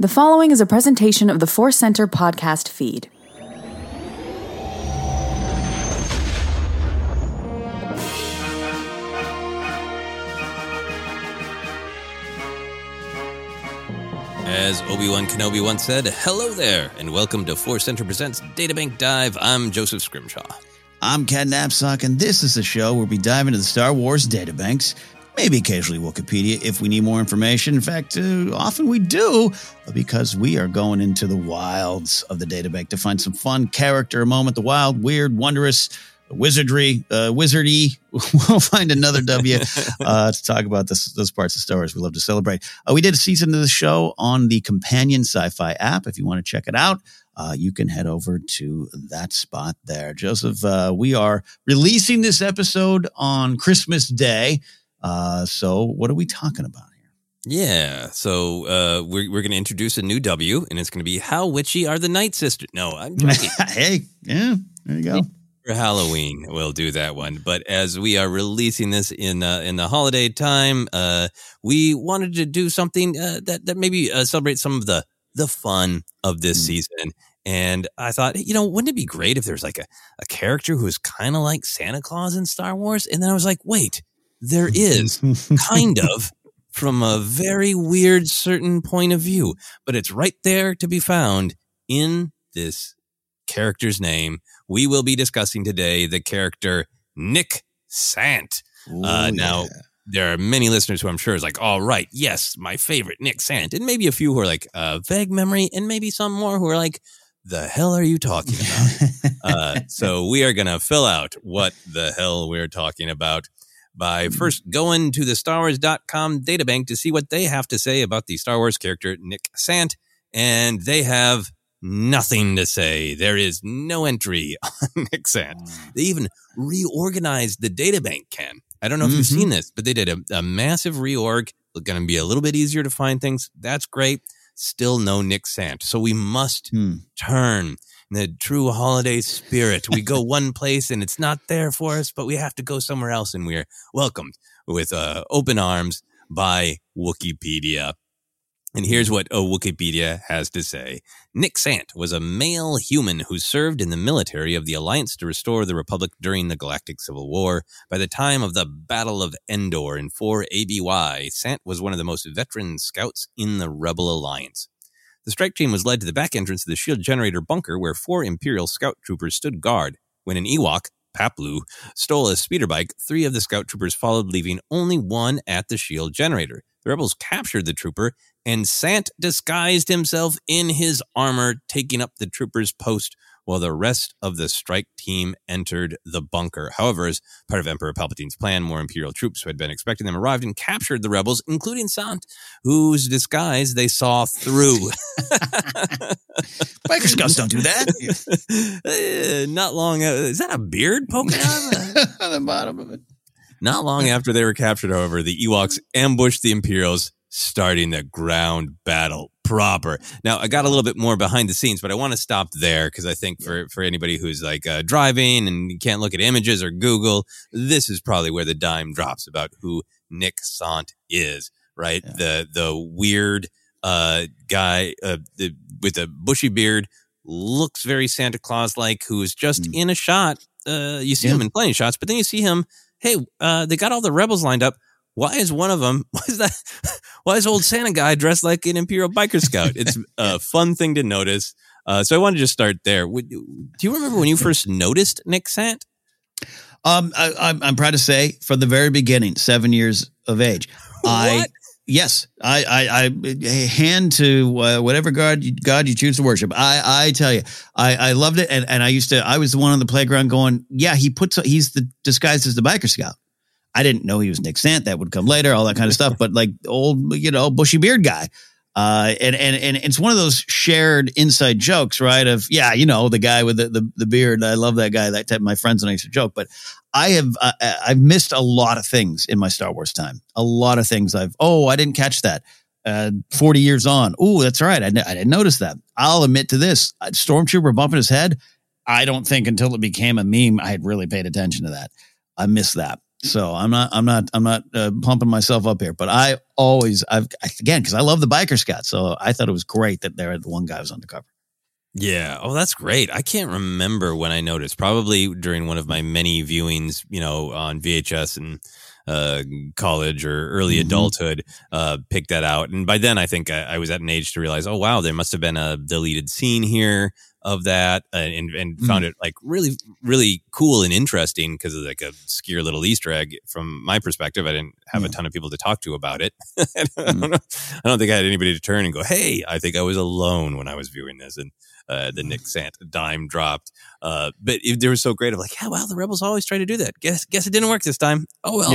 The following is a presentation of the Force Center podcast feed. As Obi Wan Kenobi once said, hello there, and welcome to Force Center Presents Databank Dive. I'm Joseph Scrimshaw. I'm Ken Napzok, and this is a show where we dive into the Star Wars databanks, maybe occasionally Wikipedia if we need more information. In fact, uh, often we do, because we are going into the wilds of the databank to find some fun character moment, the wild, weird, wondrous, wizardry, uh, wizardy. we'll find another W uh, to talk about this, those parts of Star Wars we love to celebrate. Uh, we did a season of the show on the Companion Sci-Fi app. If you want to check it out, uh, you can head over to that spot there. Joseph, uh, we are releasing this episode on Christmas Day. Uh, so what are we talking about? Here? Yeah, so uh, we're we're going to introduce a new W, and it's going to be how witchy are the Night Sisters? No, I'm joking. hey, yeah, there you go. For Halloween, we'll do that one. But as we are releasing this in uh, in the holiday time, uh, we wanted to do something uh, that that maybe uh, celebrate some of the the fun of this mm. season. And I thought, you know, wouldn't it be great if there's like a, a character who is kind of like Santa Claus in Star Wars? And then I was like, wait, there is kind of from a very weird certain point of view, but it's right there to be found in this character's name. We will be discussing today the character Nick Sant. Ooh, uh, now, yeah. there are many listeners who I'm sure is like, all right, yes, my favorite Nick Sant, and maybe a few who are like uh, vague memory, and maybe some more who are like, the hell are you talking about? uh, so we are going to fill out what the hell we're talking about by first going to the Star Wars.com databank to see what they have to say about the Star Wars character Nick Sant. And they have nothing to say. There is no entry on Nick Sant. They even reorganized the databank, Ken. I don't know if you've Mhm. seen this, but they did a, a massive reorg. It's going to be a little bit easier to find things. That's great. Still no Nick Sant. So we must Hmm. turn the true holiday spirit. We go one place and it's not there for us, but we have to go somewhere else. And we are welcomed with uh, open arms by Wikipedia. And here's what uh, Wikipedia has to say. Nick Sant was a male human who served in the military of the Alliance to restore the Republic during the Galactic Civil War. By the time of the Battle of Endor in 4 ABY, Sant was one of the most veteran scouts in the Rebel Alliance. The strike team was led to the back entrance of the shield generator bunker where four Imperial scout troopers stood guard. When an Ewok, Paploo, stole a speeder bike, three of the scout troopers followed, leaving only one at the shield generator. The rebels captured the trooper, and Sant disguised himself in his armor, taking up the trooper's post while the rest of the strike team entered the bunker. However, as part of Emperor Palpatine's plan, more Imperial troops who had been expecting them arrived and captured the rebels, including Sant, whose disguise they saw through. Biker Scouts don't do that. Uh, not long. Uh, is that a beard poking out? On the bottom of it. Not long after they were captured, however, the Ewoks ambushed the Imperials, starting the ground battle proper. Now, I got a little bit more behind the scenes, but I want to stop there because I think for, for anybody who's like uh, driving and you can't look at images or Google, this is probably where the dime drops about who Nick Sant is, right? The the weird uh, guy uh, the, with a bushy beard, looks very Santa Claus like, who is just in a shot. Uh, you see Yeah. him in plenty of shots, but then you see him hey, uh, they got all the rebels lined up. Why is one of them? Why is that? Why is old Santa guy dressed like an Imperial biker scout? It's a fun thing to notice. Uh, so I wanted to just start there. Would, do you remember when you first noticed Nick Sant? Um, I, I'm, I'm proud to say from the very beginning, seven years of age, I yes, I, I, I hand to uh, whatever God you, God you choose to worship. I, I tell you, I, I loved it, and, and I used to. I was the one on the playground going, yeah, he puts he's the disguised as the biker scout. I didn't know he was Nick Sant. That would come later, all that kind of stuff. But like old, you know, bushy beard guy. Uh, and, and, and it's one of those shared inside jokes, right? Of, yeah, you know, the guy with the, the, the beard. I love that guy. That type, my friends and I used to joke, but I have, uh, I've missed a lot of things in my Star Wars time. A lot of things I've, oh, I didn't catch that. Uh, 40 years on. Oh, that's right. I, I didn't notice that. I'll admit to this Uh, Stormtrooper bumping his head. I don't think until it became a meme, I had really paid attention to that. I missed that. So I'm not, I'm not, I'm not uh, pumping myself up here, but I always, I've again because I love the biker scout, so I thought it was great that there the one guy was on the cover. Yeah. Oh, that's great. I can't remember when I noticed. Probably during one of my many viewings, you know, on VHS and uh, college or early Mhm. adulthood, uh, picked that out. And by then, I think I, I was at an age to realize, oh wow, there must have been a deleted scene here of that, uh, and and found it like really, really cool and interesting because of like a obscure little Easter egg. From my perspective, I didn't have a ton of people to talk to about it. I don't know. I don't think I had anybody to turn and go, "Hey, I think I was alone when I was viewing this." And uh, the Nick Sant dime dropped. Uh, but it, they were so great of like, yeah, well, the rebels always try to do that. Guess guess it didn't work this time. Oh well,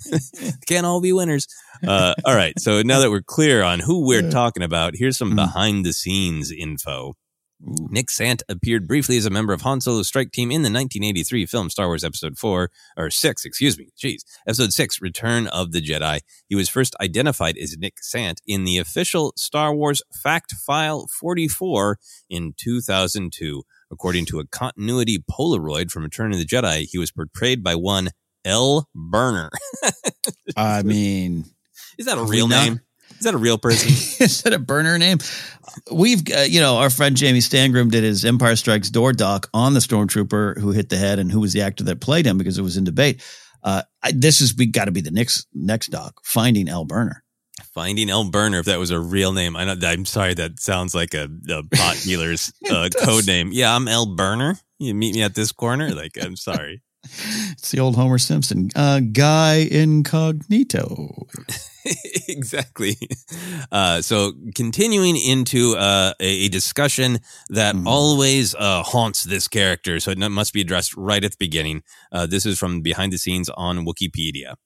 can't all be winners. Uh, all right. So now that we're clear on who we're talking about, here's some behind the scenes info. Nick Sant appeared briefly as a member of Han Solo's strike team in the 1983 film Star Wars Episode 4, or 6, excuse me, jeez, Episode 6, Return of the Jedi. He was first identified as Nick Sant in the official Star Wars Fact File 44 in 2002. According to a continuity Polaroid from Return of the Jedi, he was portrayed by one L. Burner. I mean, Is that a real not- name? Is that a real person? is that a burner name? We've, uh, you know, our friend Jamie Stangroom did his Empire Strikes Door doc on the stormtrooper who hit the head and who was the actor that played him because it was in debate. Uh, I, this is we got to be the next next doc, finding L. Burner. Finding El Burner, if that was a real name. I know, I'm sorry, that sounds like a, a pot dealer's uh, code name. Yeah, I'm El Burner. You meet me at this corner. Like, I'm sorry. It's the old Homer Simpson uh, guy incognito. exactly. Uh, so, continuing into uh, a, a discussion that always uh, haunts this character, so it must be addressed right at the beginning. Uh, this is from behind the scenes on Wikipedia.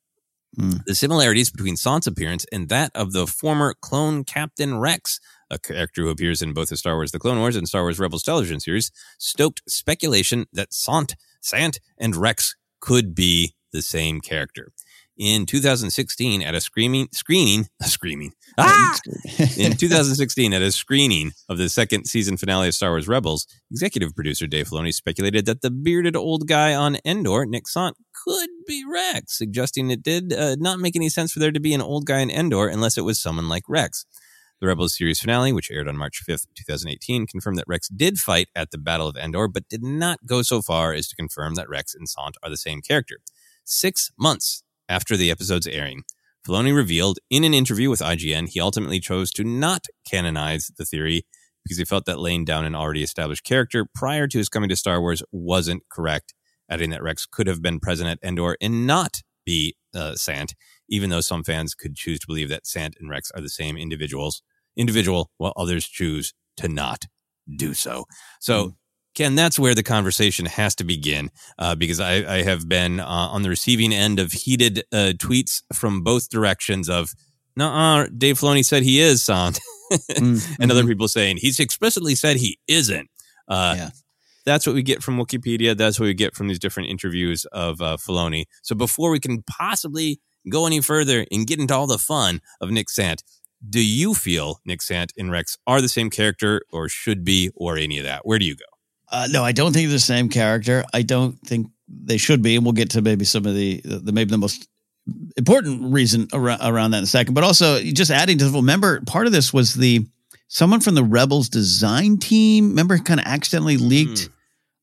Mm. The similarities between Sant's appearance and that of the former clone Captain Rex, a character who appears in both the Star Wars The Clone Wars and Star Wars Rebels television series, stoked speculation that Sant, Sant and Rex could be the same character. In 2016, at a screaming screening, a screaming, ah! in 2016, at a screening of the second season finale of Star Wars Rebels, executive producer Dave Filoni speculated that the bearded old guy on Endor, Nick Sant, could be Rex, suggesting it did uh, not make any sense for there to be an old guy in Endor unless it was someone like Rex. The Rebels series finale, which aired on March 5th, 2018, confirmed that Rex did fight at the Battle of Endor, but did not go so far as to confirm that Rex and Sant are the same character. Six months after the episode's airing, Filoni revealed in an interview with IGN he ultimately chose to not canonize the theory because he felt that laying down an already established character prior to his coming to Star Wars wasn't correct, adding that Rex could have been present at Endor and not be uh, Sant, even though some fans could choose to believe that Sant and Rex are the same individuals, individual, while others choose to not do so. So Ken, that's where the conversation has to begin uh, because I, I, have been uh, on the receiving end of heated uh, tweets from both directions of, no, Dave Filoni said he is Sant, mm-hmm. and other people saying he's explicitly said he isn't. Uh, yeah. That's what we get from Wikipedia. That's what we get from these different interviews of uh, Filoni. So before we can possibly go any further and get into all the fun of Nick Sant, do you feel Nick Sant and Rex are the same character or should be or any of that? Where do you go? Uh, no, I don't think they're the same character. I don't think they should be, and we'll get to maybe some of the the maybe the most important reason around, around that in a second. But also, just adding to the remember, part of this was the someone from the Rebels design team. Remember, kind of accidentally leaked. Mm.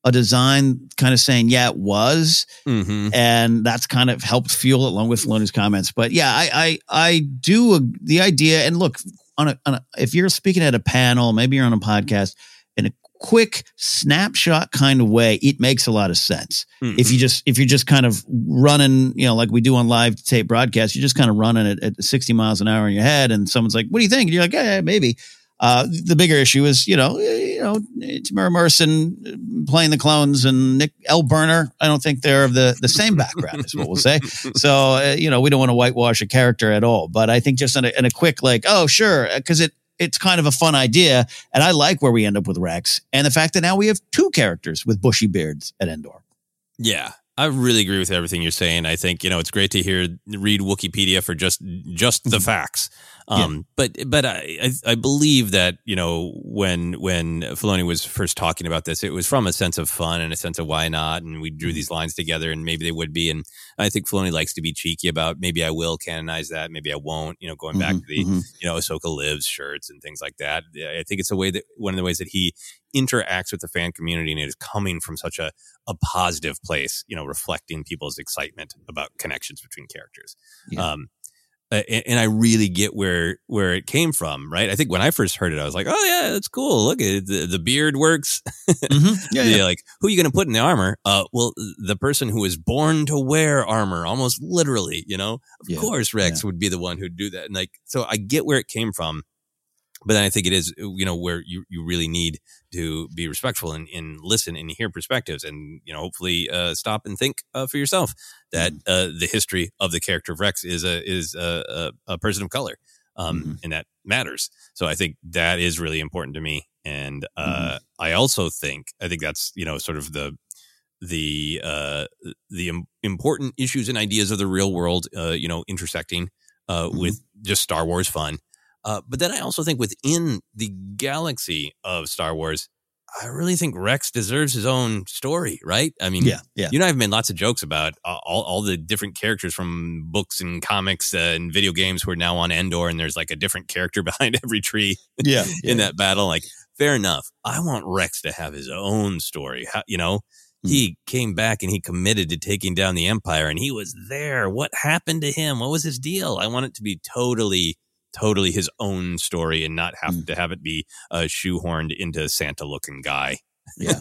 A design kind of saying, yeah, it was. Mm-hmm. And that's kind of helped fuel it along with Filoni's comments. But yeah, I, I, I do uh, the idea. And look, on a, on a, if you're speaking at a panel, maybe you're on a podcast, in a quick snapshot kind of way, it makes a lot of sense. Mm-hmm. If you just if you're just kind of running, you know, like we do on live tape broadcasts, you're just kind of running it at 60 miles an hour in your head, and someone's like, "What do you think?" And you're like, "Yeah, maybe." Uh, the bigger issue is, you know, you know, Temuera Morrison playing the clones and Nick L. Burner. I don't think they're of the the same background, is what we'll say. So, uh, you know, we don't want to whitewash a character at all. But I think just in a, in a quick, like, oh, sure, because it it's kind of a fun idea. And I like where we end up with Rex and the fact that now we have two characters with bushy beards at Endor. Yeah. I really agree with everything you're saying. I think, you know, it's great to hear read Wikipedia for just just the mm-hmm. facts. Um, yeah. but but I, I, believe that you know when when Filoni was first talking about this, it was from a sense of fun and a sense of why not, and we drew mm-hmm. these lines together, and maybe they would be. And I think Filoni likes to be cheeky about maybe I will canonize that, maybe I won't. You know, going mm-hmm, back to the mm-hmm. you know Ahsoka lives shirts and things like that. I think it's a way that one of the ways that he interacts with the fan community and it is coming from such a, a positive place, you know, reflecting people's excitement about connections between characters. Yeah. Um, uh, and, and, I really get where where it came from, right? I think when I first heard it, I was like, "Oh yeah, that's cool. Look, it, the the beard works." mm-hmm. Yeah, yeah, like who are you going to put in the armor? Uh, well, the person who was born to wear armor, almost literally. You know, of yeah, course, Rex yeah. would be the one who'd do that. And like, so I get where it came from, but then I think it is, you know, where you you really need to be respectful and, and listen and hear perspectives and you know hopefully uh, stop and think uh, for yourself that mm-hmm. uh, the history of the character of Rex is a is a, a, a person of color um, mm-hmm. and that matters so I think that is really important to me and uh, mm-hmm. I also think I think that's you know sort of the the uh, the important issues and ideas of the real world uh, you know intersecting mm-hmm. with just Star Wars fun uh, but then I also think within the galaxy of Star Wars, I really think Rex deserves his own story, right? I mean, yeah, yeah. You know, I've made lots of jokes about all, all the different characters from books and comics uh, and video games who are now on Endor, and there's like a different character behind every tree. Yeah, in that battle. Like, fair enough. I want Rex to have his own story. How, you know, mm. he came back and he committed to taking down the Empire, and he was there. What happened to him? What was his deal? I want it to be totally totally his own story and not have mm. to have it be uh, shoehorned into Santa looking guy. yeah.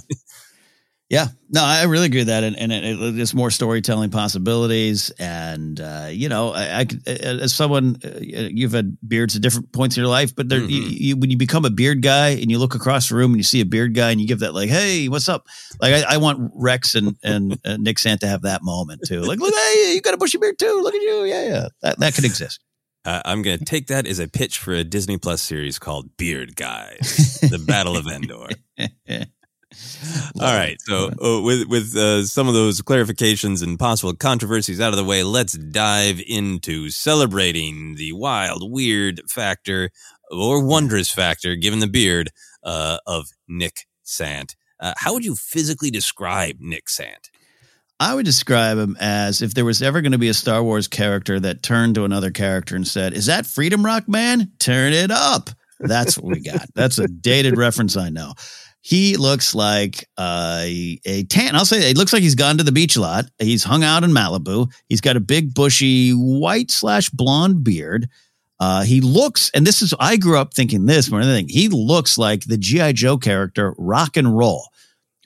Yeah, no, I really agree with that, and, and it, it, there's more storytelling possibilities, and uh, you know, I, I as someone, uh, you've had beards at different points in your life, but there, you, you, when you become a beard guy and you look across the room and you see a beard guy and you give that like, "Hey, what's up?" Like, I, I want Rex and and uh, Nick Sant to have that moment too. Like, look, hey, you got a bushy beard too. Look at you, yeah, yeah, that that could exist. Uh, I'm going to take that as a pitch for a Disney Plus series called Beard Guys: The Battle of Endor. All right, so uh, with with uh, some of those clarifications and possible controversies out of the way, let's dive into celebrating the wild, weird factor or wondrous factor, given the beard, uh, of Nick Sant. Uh, how would you physically describe Nick Sant? I would describe him as if there was ever going to be a Star Wars character that turned to another character and said, Is that Freedom Rock Man? Turn it up. That's what we got. That's a dated reference I know. He looks like uh, a tan. I'll say it looks like he's gone to the beach a lot. He's hung out in Malibu. He's got a big, bushy, white slash blonde beard. Uh, he looks, and this is, I grew up thinking this more than anything. He looks like the G.I. Joe character Rock and Roll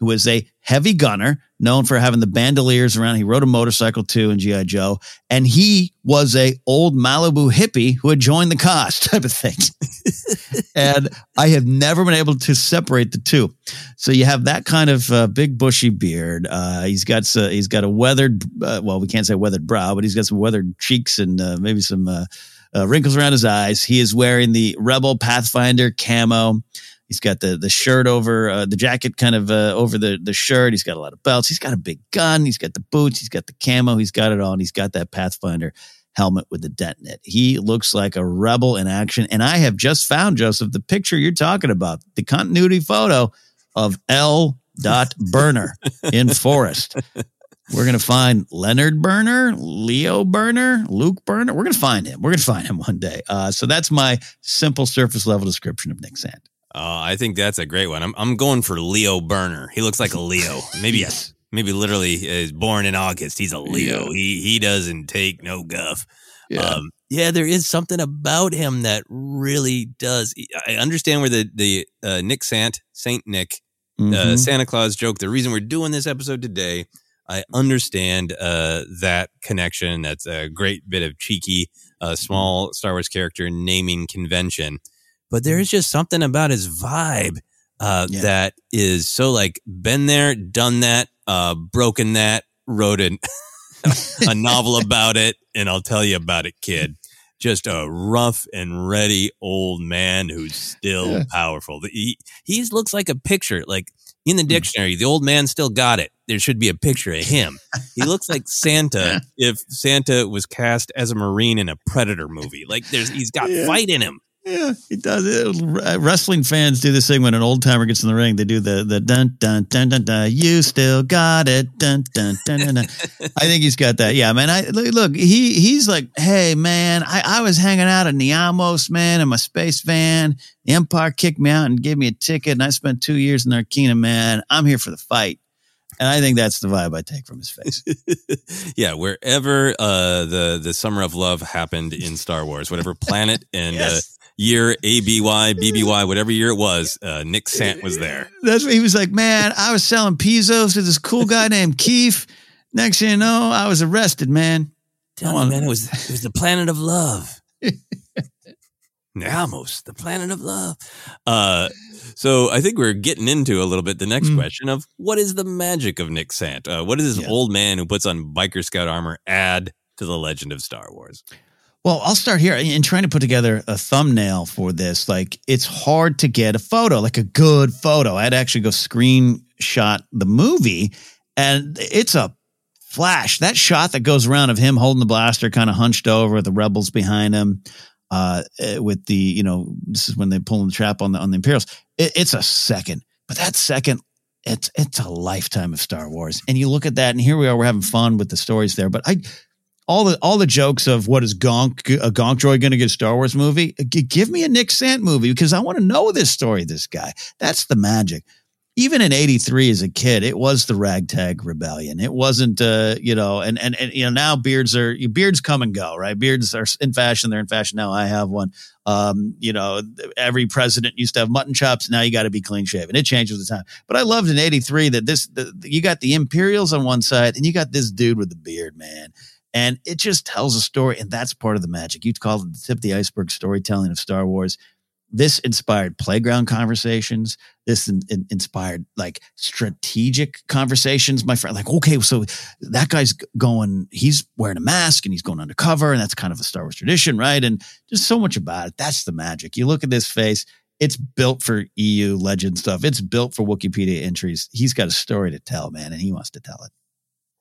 who was a heavy gunner, known for having the bandoliers around. He rode a motorcycle too in GI Joe, and he was a old Malibu hippie who had joined the cause, type of thing. and I have never been able to separate the two. So you have that kind of uh, big bushy beard. Uh, he's got uh, he's got a weathered, uh, well, we can't say weathered brow, but he's got some weathered cheeks and uh, maybe some. Uh, wrinkles around his eyes. He is wearing the Rebel Pathfinder camo. He's got the the shirt over uh, the jacket, kind of uh, over the the shirt. He's got a lot of belts. He's got a big gun. He's got the boots. He's got the camo. He's got it all, and he's got that Pathfinder helmet with the detonate. He looks like a rebel in action. And I have just found Joseph the picture you're talking about, the continuity photo of L. Dot Burner in Forest. We're to find Leonard Burner, Leo Burner, Luke Burner. We're to find him. We're to find him one day. Uh, so that's my simple surface level description of Nick Sant. Uh, I think that's a great one. I'm I'm going for Leo Burner. He looks like a Leo. Maybe Yes. maybe literally is born in August. He's a Leo. He he doesn't take no guff. Yeah. Um, yeah, there is something about him that really does. I understand where the the uh, Nick Sant Saint Nick uh, Mhm. Santa Claus joke. The reason we're doing this episode today, I understand uh, that connection. That's a great bit of cheeky, uh, small Star Wars character naming convention. But there is just something about his vibe uh, Yeah. that is so like been there, done that, uh, broken that, wrote an, a novel about it, and I'll tell you about it, kid. Just a rough and ready old man who's still Yeah. powerful. He he looks like a picture. Like in Hmm. the dictionary, the old man still got it. There should be a picture of him. He looks like Santa if Santa was cast as a Marine in a Predator movie. Like there's he's got Yeah. fight in him. Yeah, he does. it. Uh, Wrestling fans do this thing when an old timer gets in the ring. They do the the dun dun dun dun dun. You still got it. Dun dun dun dun. dun. I think he's got that. Yeah, man. I look. look, He he's like, hey, man. I I was hanging out at Niamos, man, in my space van. The Empire kicked me out and gave me a ticket, and I spent two years in Narkina, man. I'm here for the fight. And I think that's the vibe I take from his face. yeah, wherever uh, the the summer of love happened in Star Wars, whatever planet and Yes. Year ABY, BBY, whatever year it was, uh, Nick Sant was there. That's what he was like, man. I was selling pizzos to this cool guy named Keith. Next thing you know, I was arrested, man. Tell me, man, it was it was the planet of love. Almost the planet of love. Uh, so I think we're getting into a little bit the next Mm. question of what is the magic of Nick Sant? Uh, what does this Yeah. old man who puts on biker scout armor add to the legend of Star Wars? Well, I'll start here in trying to put together a thumbnail for this. Like, it's hard to get a photo, like a good photo. I had to actually go screenshot the movie, and it's a flash. That shot that goes around of him holding the blaster, kind of hunched over, the rebels behind him, uh, eh, with the you know, this is when they pull the trap on the on the Imperials. It, it's a second, but that second. It's it's a lifetime of Star Wars, and you look at that, and here we are. We're having fun with the stories there, but I all the all the jokes of what is Gonk a Gonk droid going to get a Star Wars movie? G- give me a Nick Sant movie because I want to know this story. This guy, that's the magic. even in 83 as a kid, it was the ragtag rebellion. It wasn't, uh, you know, and, and, and, you know, now beards are, beards come and go, right? Beards are in fashion. They're in fashion now. I have one. Um, you know, every president used to have mutton chops. Now you got to be clean shaven. It changes with the time. But I loved in 83 that this, the, you got the Imperials on one side and you got this dude with the beard, man. And it just tells a story. And that's part of the magic. You'd call it the tip of the iceberg storytelling of Star Wars this inspired playground conversations. This in, in, inspired like strategic conversations. My friend, like, okay, so that guy's going, he's wearing a mask and he's going undercover, and that's kind of a Star Wars tradition, right? And just so much about it. That's the magic. You look at this face, it's built for EU legend stuff. It's built for Wikipedia entries. He's got a story to tell, man, and he wants to tell it.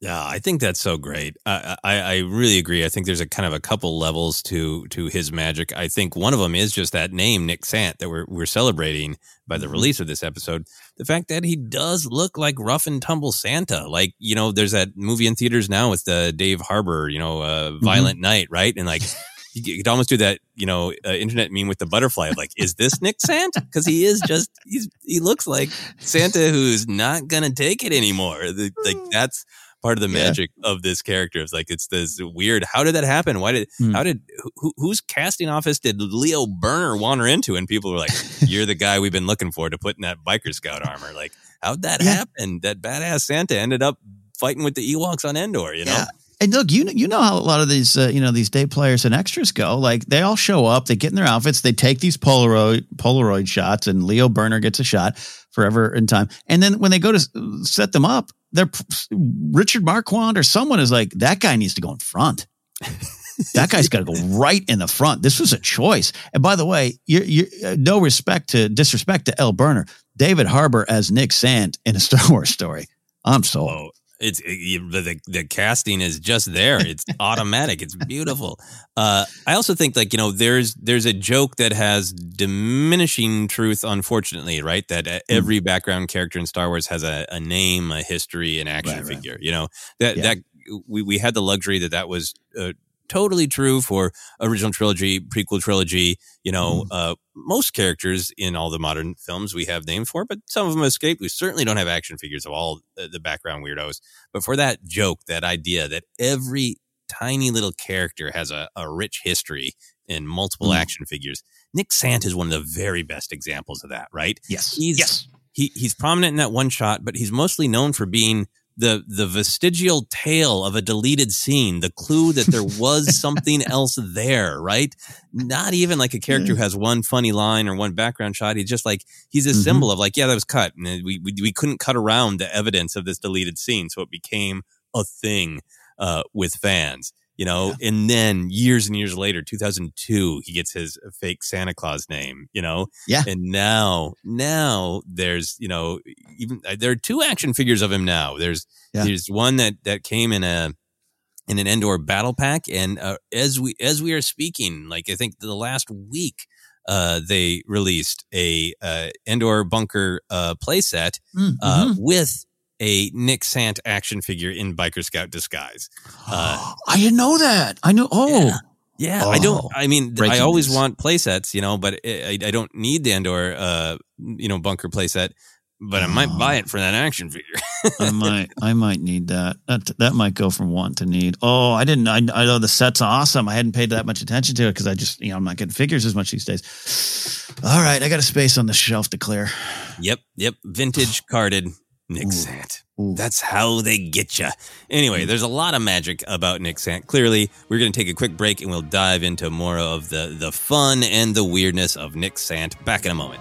Yeah, I think that's so great. I, I, I really agree. I think there's a kind of a couple levels to to his magic. I think one of them is just that name, Nick Sant, that we're we're celebrating by the mm-hmm. release of this episode. The fact that he does look like rough and tumble Santa. Like you know, there's that movie in theaters now with the Dave Harbour, you know, uh, mm-hmm. Violent mm-hmm. Night, right? And like you could almost do that, you know, uh, internet meme with the butterfly of like, is this Nick Sant? Because he is just he's he looks like Santa who's not gonna take it anymore. The, like that's part of the magic yeah. of this character. It's like it's this weird. How did that happen? Why did? Mm. How did? Who, whose casting office did Leo Burner wander into? And people were like, "You're the guy we've been looking for to put in that biker scout armor." Like, how'd that yeah. happen? That badass Santa ended up fighting with the Ewoks on Endor. You know. Yeah. And look, you you know how a lot of these uh, you know these day players and extras go. Like they all show up, they get in their outfits, they take these Polaroid Polaroid shots, and Leo Burner gets a shot forever in time. And then when they go to set them up, they're Richard Marquand or someone is like that guy needs to go in front. that guy's got to go right in the front. This was a choice. And by the way, you you uh, no respect to disrespect to L. Burner, David Harbour as Nick Sant in a Star Wars story. I'm sold. It's it, the the casting is just there. It's automatic. It's beautiful. Uh, I also think like you know there's there's a joke that has diminishing truth. Unfortunately, right? That uh, hmm. every background character in Star Wars has a, a name, a history, an action right, figure. Right. You know that yeah. that we we had the luxury that that was. Uh, totally true for original trilogy, prequel trilogy. You know, mm. uh, most characters in all the modern films we have names for, but some of them escaped. We certainly don't have action figures of all the background weirdos. But for that joke, that idea that every tiny little character has a, a rich history in multiple mm. action figures, Nick Sant is one of the very best examples of that, right? Yes. He's, yes. He, he's prominent in that one shot, but he's mostly known for being the the vestigial tail of a deleted scene, the clue that there was something else there, right? Not even like a character who has one funny line or one background shot. He's just like he's a mm-hmm. symbol of like, yeah, that was cut, and we, we we couldn't cut around the evidence of this deleted scene, so it became a thing uh, with fans you know yeah. and then years and years later 2002 he gets his fake santa claus name you know yeah and now now there's you know even uh, there are two action figures of him now there's yeah. there's one that that came in a in an Endor battle pack and uh, as we as we are speaking like i think the last week uh, they released a uh, Endor bunker uh, playset uh, mm-hmm. with a Nick Sant action figure in biker scout disguise. Uh, I didn't know that. I know. Oh. Yeah. Yeah, oh, I don't. I mean, I always news. want playsets, you know, but I, I don't need the Endor, uh, you know, bunker playset. But I might oh. buy it for that action figure. I might, I might need that. That that might go from want to need. Oh, I didn't. I, I know the set's awesome. I hadn't paid that much attention to it because I just, you know, I'm not getting figures as much these days. All right, I got a space on the shelf to clear. Yep, yep, vintage carded. Nick Ooh. Sant. Ooh. That's how they get you. Anyway, mm. there's a lot of magic about Nick Sant. Clearly, we're going to take a quick break and we'll dive into more of the, the fun and the weirdness of Nick Sant back in a moment.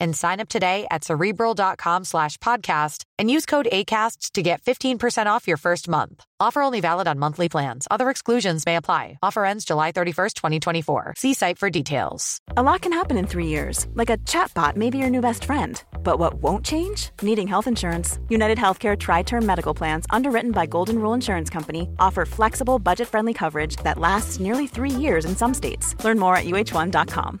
and sign up today at cerebral.com slash podcast and use code ACasts to get 15% off your first month. Offer only valid on monthly plans. Other exclusions may apply. Offer ends July 31st, 2024. See site for details. A lot can happen in three years, like a chatbot may be your new best friend. But what won't change? Needing health insurance. United Healthcare Tri Term Medical Plans, underwritten by Golden Rule Insurance Company, offer flexible, budget friendly coverage that lasts nearly three years in some states. Learn more at uh1.com.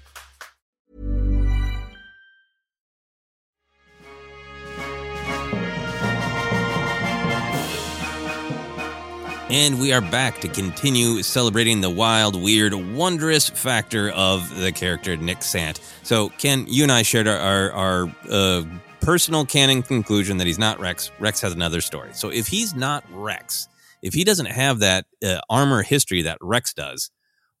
And we are back to continue celebrating the wild, weird, wondrous factor of the character Nick Sant. So, Ken, you and I shared our our, our uh, personal canon conclusion that he's not Rex. Rex has another story. So, if he's not Rex, if he doesn't have that uh, armor history that Rex does,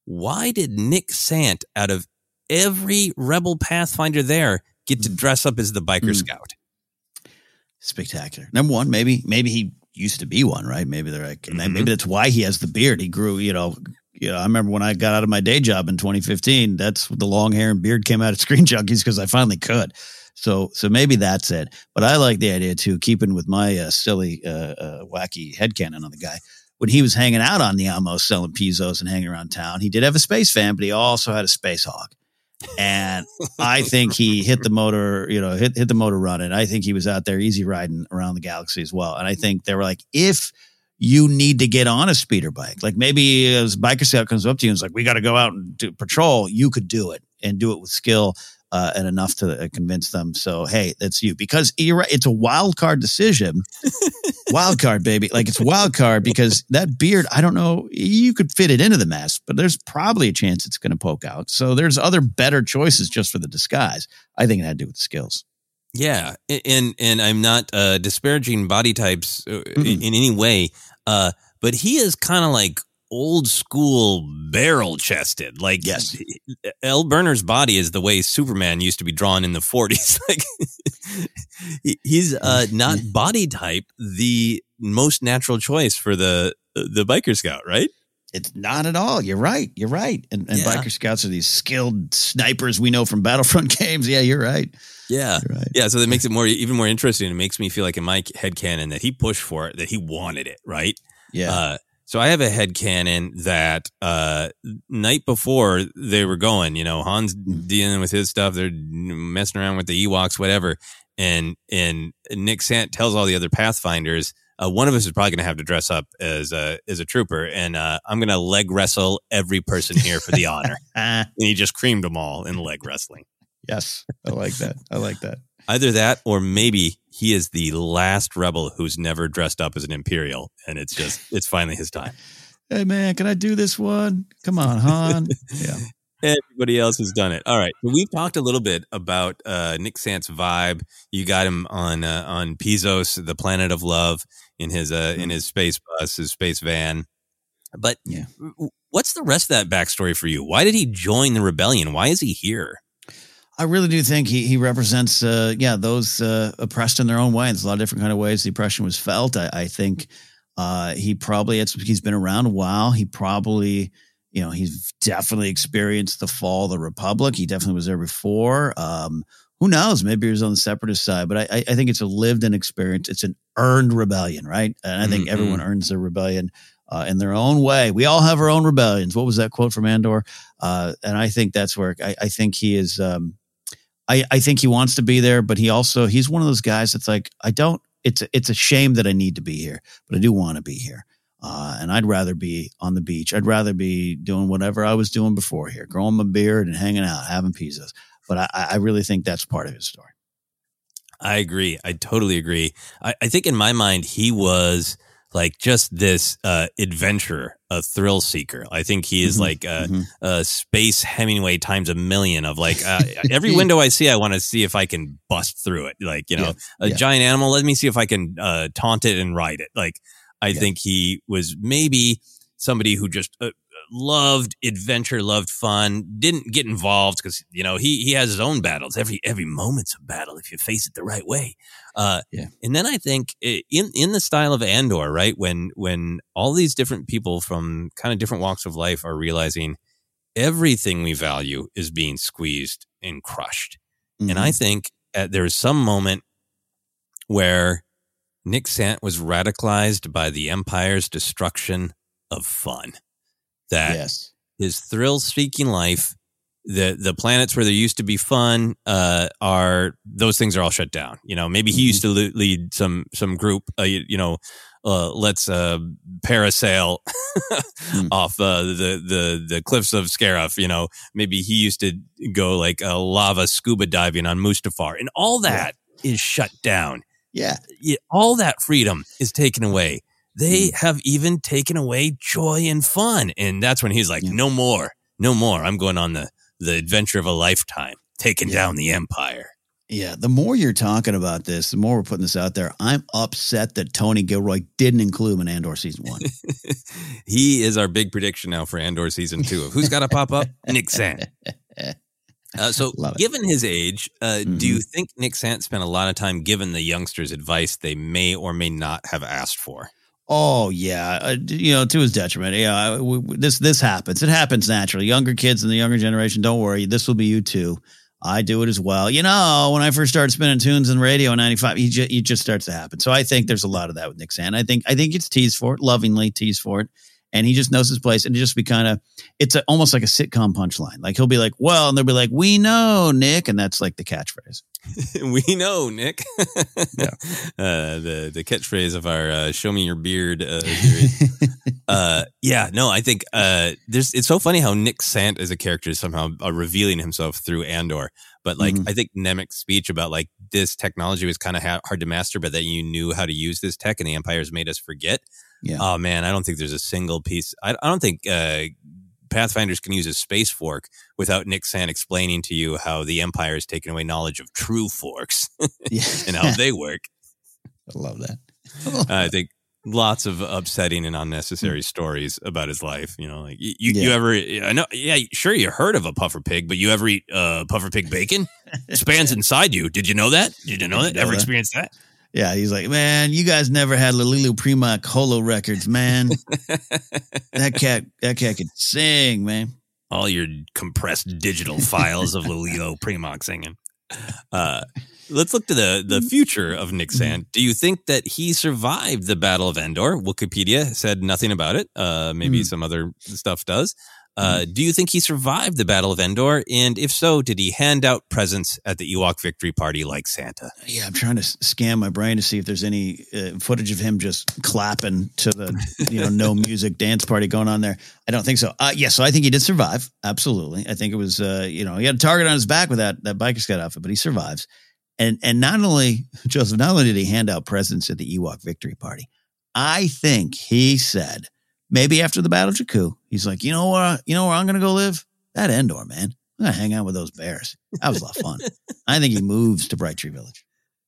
why did Nick Sant, out of every Rebel Pathfinder there, get to dress up as the biker Mm. scout? Spectacular. Number one, maybe maybe he used to be one, right? Maybe they're like, and then maybe that's why he has the beard. He grew, you know. You know, I remember when I got out of my day job in 2015. That's the long hair and beard came out of Screen Junkies because I finally could. So, so maybe that's it. But I like the idea too, keeping with my uh, silly, uh, uh, wacky headcanon on the guy. When he was hanging out on the Amos selling pizzos and hanging around town, he did have a space fan, but he also had a space hawk. And I think he hit the motor, you know, hit hit the motor running. I think he was out there easy riding around the galaxy as well. And I think they were like, if you need to get on a speeder bike, like maybe as biker scout comes up to you and is like, we got to go out and do patrol, you could do it and do it with skill uh, and enough to uh, convince them. So hey, that's you because you're right. It's a wild card decision. wild card, baby. Like it's wild card because that beard, I don't know, you could fit it into the mask, but there's probably a chance it's going to poke out. So there's other better choices just for the disguise. I think it had to do with the skills. Yeah, and and I'm not uh, disparaging body types uh, in, in any way, uh, but he is kind of like old school barrel chested. Like yes, L. Burner's body is the way Superman used to be drawn in the 40s. like he's uh, not body type the most natural choice for the the biker scout, right? It's not at all. You're right. You're right. And, and Yeah. biker scouts are these skilled snipers we know from Battlefront games. Yeah, you're right. Yeah. right. Yeah. So that makes it more, even more interesting. It makes me feel like in my head canon that he pushed for it, that he wanted it. Right. Yeah. Uh, so I have a head canon that uh, night before they were going, you know, Han's dealing with his stuff. They're messing around with the Ewoks, whatever. And and Nick Sant tells all the other Pathfinders, uh, one of us is probably going to have to dress up as a as a trooper, and uh, I'm going to leg wrestle every person here for the honor. and he just creamed them all in leg wrestling. Yes, I like that. I like that. Either that, or maybe he is the last rebel who's never dressed up as an Imperial, and it's just it's finally his time. Hey man, can I do this one? Come on, Han. yeah. Everybody else has done it. All right. We've talked a little bit about uh, Nick Sant's vibe. You got him on uh, on Pizos, the planet of love, in his uh, in his space bus, his space van. But yeah. what's the rest of that backstory for you? Why did he join the rebellion? Why is he here? I really do think he he represents, uh, yeah, those uh, oppressed in their own way. There's a lot of different kind of ways the oppression was felt. I, I think uh, he probably he's been around a while. He probably you know, he's definitely experienced the fall of the Republic. He definitely was there before. Um, who knows? Maybe he was on the separatist side, but I, I think it's a lived in experience. It's an earned rebellion, right? And I think mm-hmm. everyone earns their rebellion uh, in their own way. We all have our own rebellions. What was that quote from Andor? Uh, and I think that's where I, I think he is. Um, I, I think he wants to be there, but he also he's one of those guys that's like I don't. It's a, it's a shame that I need to be here, but I do want to be here. Uh, and I'd rather be on the beach. I'd rather be doing whatever I was doing before here, growing my beard and hanging out, having pizzas. But I, I really think that's part of his story. I agree. I totally agree. I, I think in my mind, he was like just this uh, adventurer, a thrill seeker. I think he is mm-hmm. like a, mm-hmm. a, space Hemingway times a million of like uh, every window I see, I want to see if I can bust through it. Like you know, yeah. a yeah. giant animal. Let me see if I can uh, taunt it and ride it. Like I yeah. think he was maybe somebody who just uh, loved adventure, loved fun, didn't get involved because you know he he has his own battles. Every every moment's a battle if you face it the right way. Uh, yeah. And then I think in in the style of Andor, right when when all these different people from kind of different walks of life are realizing everything we value is being squeezed and crushed, mm-hmm. and I mm-hmm. think at, there's some moment where Nick Sant was radicalized by the Empire's destruction of fun. That yes. his thrill seeking life, the the planets where there used to be fun, uh, are those things are all shut down. You know, maybe he mm-hmm. used to lead some some group. Uh, you, you, know, uh, let's uh, parasail mm. off uh, the the the cliffs of Scarif. You know, maybe he used to go like uh, lava scuba diving on Mustafar, and all that yeah. is shut down. Yeah. All that freedom is taken away. They mm. have even taken away joy and fun. And that's when he's like, yeah. no more, no more. I'm going on the, the adventure of a lifetime, taking yeah. down the empire. Yeah, the more you're talking about this, the more we're putting this out there. I'm upset that Tony Gilroy didn't include him in Andor season one. he is our big prediction now for Andor season two. Of who's got to pop up? Nick Sant. Uh, so, given his age, uh, mm-hmm. do you mm-hmm. think Nick Sant spent a lot of time giving the youngsters advice they may or may not have asked for? Oh yeah, uh, you know, to his detriment. Yeah, this this happens. It happens naturally. Younger kids and the younger generation, don't worry. This will be you too. I do it as well. You know, when I first started spinning tunes in radio in '95, you just, just starts to happen. So I think there's a lot of that with Nick Sant. I think I think it's teased for it, lovingly teased for it and he just knows his place and it just be kind of it's a, almost like a sitcom punchline. Like he'll be like well and they'll be like we know nick and that's like the catchphrase. We know nick. Yeah. uh, the the catchphrase of our uh, show me your beard uh, uh, yeah no i think uh, there's it's so funny how nick sant as a character is somehow uh, revealing himself through andor but like mm-hmm. i think Nemik's speech about like this technology was kind of ha- hard to master but that you knew how to use this tech and the empire's made us forget yeah. Oh man, I don't think there's a single piece. I, I don't think uh, Pathfinders can use a space fork without Nick Sant explaining to you how the Empire has taken away knowledge of true forks and how they work. I love that. I think lots of upsetting and unnecessary stories about his life. You know, like you, yeah. you ever, I know, yeah, sure, you heard of a puffer pig, but you ever eat uh, puffer pig bacon? Spans inside you. Did you know that? Did you know that? Ever experienced that? Yeah, he's like, man, you guys never had Lalilo Prima Holo records, man. that cat, that cat could sing, man. All your compressed digital files of Lalilo Primock singing. Uh, let's look to the the future of Nick Sant. Do you think that he survived the Battle of Endor? Wikipedia said nothing about it. Uh, maybe mm. some other stuff does. Uh, mm-hmm. do you think he survived the Battle of Endor? And if so, did he hand out presents at the Ewok victory party like Santa? Yeah, I'm trying to scan my brain to see if there's any uh, footage of him just clapping to the you know no music dance party going on there. I don't think so. Uh, yeah, so I think he did survive. Absolutely, I think it was uh, you know he had a target on his back with that that biker scout outfit, but he survives. And and not only Joseph, not only did he hand out presents at the Ewok victory party, I think he said maybe after the Battle of Jakku, he's like, you know what, you know where I'm gonna go live? That Endor, man. I'm gonna hang out with those bears. That was a lot of fun. I think he moves to Bright Tree Village.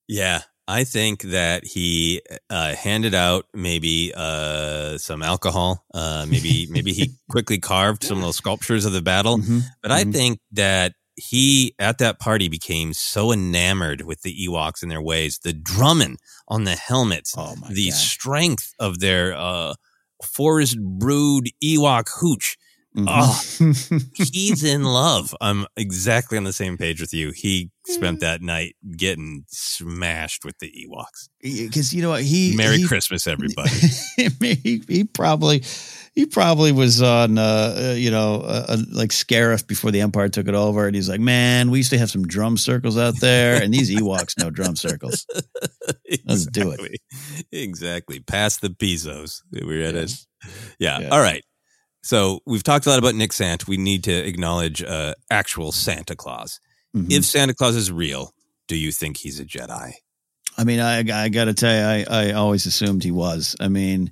Yeah, I think that he uh, handed out maybe uh, some alcohol. Uh, maybe maybe he quickly carved some little sculptures of the battle. Mm-hmm. But I think that he at that party became so enamored with the Ewoks and their ways, the drumming on the helmets, Oh the God. strength of their uh, forest brood Ewok hooch. Mhm. Oh, he's in love. I'm exactly on the same page with you. He spent that night getting smashed with the Ewoks. because you know what he Merry he, Christmas, everybody. he, he probably he probably was on uh, uh, you know uh, uh, like Scarif before the Empire took it over, and he's like, man, we used to have some drum circles out there, and these Ewoks know drum circles. Let's do it. Exactly. Exactly. Past the Pizos. We're at Yes. it. Yeah. Yeah. All right. So we've talked a lot about Nick Sant. We need to acknowledge uh, actual Santa Claus. Mhm. If Santa Claus is real, do you think he's a Jedi? I mean, I I got to tell you, I I always assumed he was. I mean.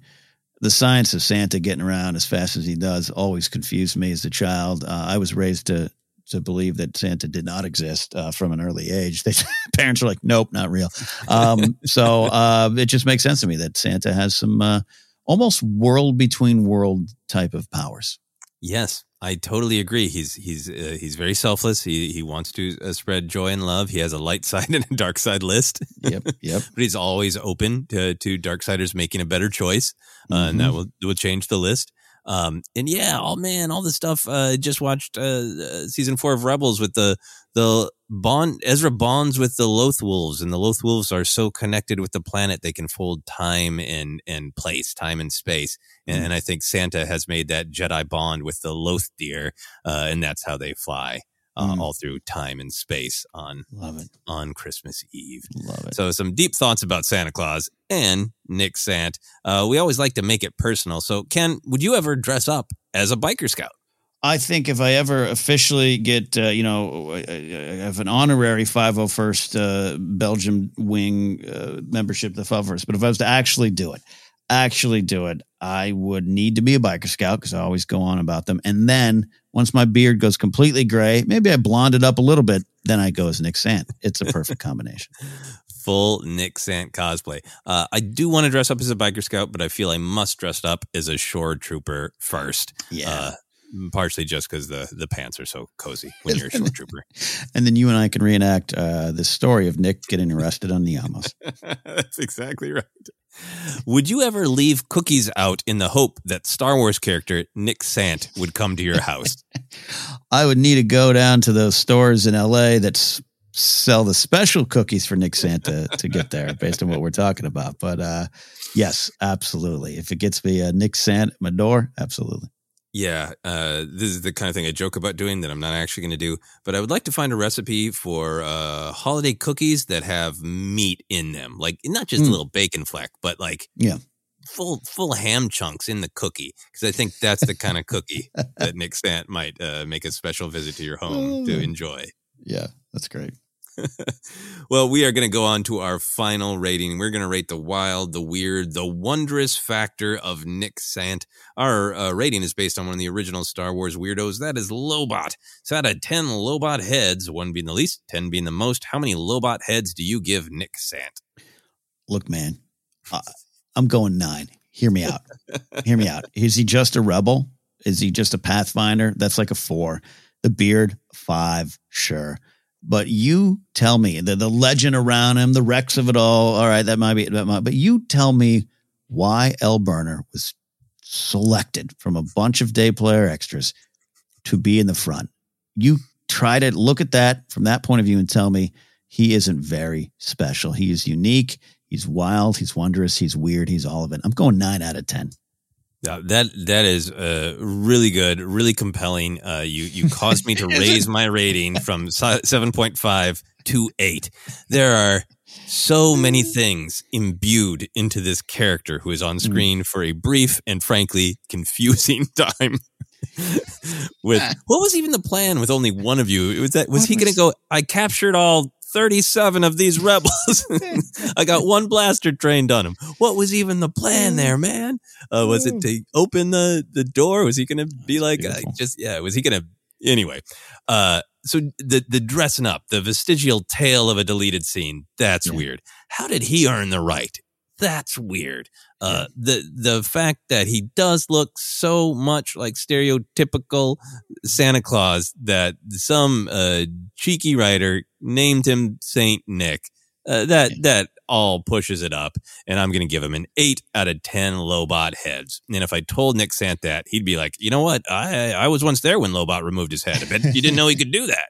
The science of Santa getting around as fast as he does always confused me as a child. Uh, I was raised to to believe that Santa did not exist uh, from an early age. They, parents were like, "Nope, not real." Um, so uh, it just makes sense to me that Santa has some uh, almost world between world type of powers. Yes, I totally agree. He's he's uh, he's very selfless. He he wants to uh, spread joy and love. He has a light side and a dark side list. Yep, yep. but he's always open to to darksiders making a better choice, uh, and that Mhm. will will change the list. Um, and yeah, oh man, all the stuff. Uh, just watched uh, uh, season four of Rebels with the the bond. Ezra bonds with the Loth Wolves, and the Loth Wolves are so connected with the planet they can fold time and and place, time and space. And, Mm. and I think Santa has made that Jedi bond with the Loth deer, uh, and that's how they fly. Uh, Mm. all through time and space on Love it, on Christmas Eve. love it. So some deep thoughts about Santa Claus and Nick Sant. Uh, we always like to make it personal. So Ken, would you ever dress up as a biker scout? I think if I ever officially get, uh, you know, I I have an honorary 501st uh, Belgium wing uh, membership, the 501st, but if I was to actually do it, actually do it, I would need to be a biker scout because I always go on about them. And then once my beard goes completely gray, maybe I blonde it up a little bit, then I go as Nick Sant. It's a perfect combination. Full Nick Sant cosplay. Uh, I do want to dress up as a biker scout, but I feel I must dress up as a shore trooper first. Yeah. Uh, partially just because the, the pants are so cozy when you're a short trooper. And then you and I can reenact uh, the story of Nick getting arrested on the Amos. That's exactly right. Would you ever leave cookies out in the hope that Star Wars character Nick Sant would come to your house? I would need to go down to those stores in LA that sell the special cookies for Nick Santa to get there based on what we're talking about. But uh, yes, absolutely. If it gets me a Nick Sant at my door, absolutely. Yeah, uh, this is the kind of thing I joke about doing that I'm not actually going to do. But I would like to find a recipe for uh, holiday cookies that have meat in them, like not just a Mm. little bacon fleck, but like Yeah. full full ham chunks in the cookie. Because I think that's the kind of cookie that Nick Sant might uh, make a special visit to your home to Mm. enjoy. Yeah, that's great. well, we are going to go on to our final rating. We're going to rate the wild, the weird, the wondrous factor of Nick Sant. Our uh, rating is based on one of the original Star Wars weirdos. That is Lobot. So out of 10 Lobot heads, one being the least, 10 being the most, how many Lobot heads do you give Nick Sant? Look, man, uh, I'm going nine. Hear me out. Hear me out. Is he just a rebel? Is he just a pathfinder? That's like a four. The beard, five, sure. But you tell me the, the legend around him, the wrecks of it all. All right, that might be, that but you tell me why L. Burner was selected from a bunch of day player extras to be in the front. You try to look at that from that point of view and tell me he isn't very special. He is unique. He's wild. He's wondrous. He's weird. He's all of it. I'm going nine out of 10. Yeah, that that is uh, really good, really compelling. Uh, you you caused me to raise my rating from seven point five to eight. There are so many things imbued into this character who is on screen for a brief and frankly confusing time. with what was even the plan with only one of you? Was that was What he going to go? I captured all 37 of these rebels. I got one blaster trained on him. What was even the plan there, man? Uh, was it to open the, the door? Was he going to be like, uh, just, yeah, was he going to, anyway. Uh, so the, the dressing up, the vestigial tale of a deleted scene, that's Yeah. weird. How did he earn the right? That's weird. Uh, the the fact that he does look so much like stereotypical Santa Claus that some uh, cheeky writer named him Saint Nick. Uh, that that all pushes it up, and I'm going to give him an eight out of ten Lobot heads. And if I told Nick Sant that, he'd be like, "You know what? I I was once there when Lobot removed his head. I bet you didn't know he could do that."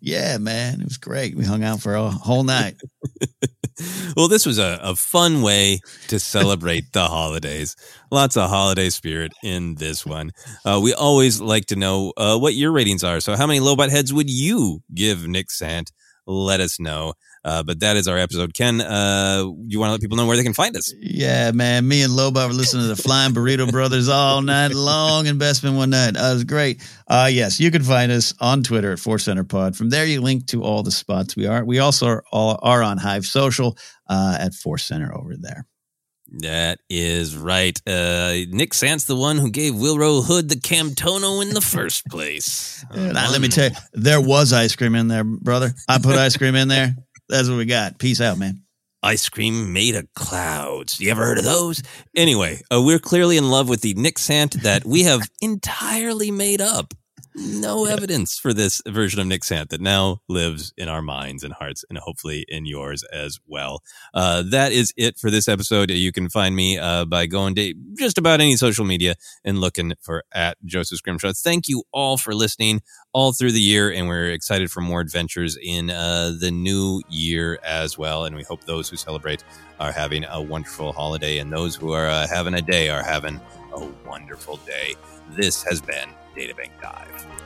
Yeah, man, it was great. We hung out for a whole night. well, this was a, a fun way to celebrate the holidays. Lots of holiday spirit in this one. Uh, we always like to know uh, what your ratings are. So, how many Lobot heads would you give Nick Sant? Let us know. Uh, but that is our episode. Ken, uh, you want to let people know where they can find us? Yeah, man. Me and Lobot were listening to the Flying Burrito Brothers all night long in Bespin one night. Uh, it was great. Uh, yes, you can find us on Twitter at Force Center Pod. From there, you link to all the spots we are. We also are, all, are on Hive Social uh, at Force Center over there. That is right. Uh, Nick Sant's the one who gave Willrow Hood the Camtono in the first place. Let me tell you, there was ice cream in there, brother. I put ice cream in there. That's what we got. Peace out, man. ice cream made of clouds. You ever heard of those? Anyway, uh, we're clearly in love with the Nick Sant that we have entirely made up. No evidence for this version of Nick Sant that now lives in our minds and hearts and hopefully in yours as well. Uh, that is it for this episode. You can find me uh, by going to just about any social media and looking for at Joseph Scrimshaw. Thank you all for listening all through the year, and we're excited for more adventures in uh, the new year as well. And we hope those who celebrate are having a wonderful holiday, and those who are uh, having a day are having a wonderful day. This has been Databank Dive.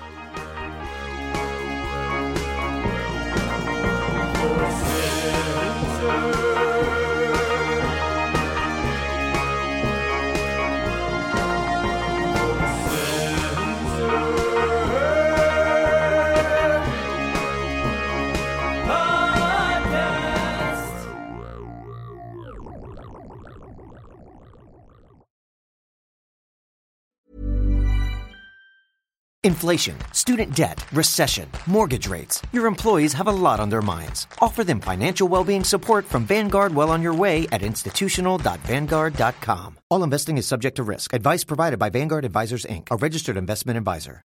Inflation, student debt, recession, mortgage rates. Your employees have a lot on their minds. Offer them financial well-being support from Vanguard well on your way at institutional.vanguard.com. All investing is subject to risk. Advice provided by Vanguard Advisors Inc., a registered investment advisor.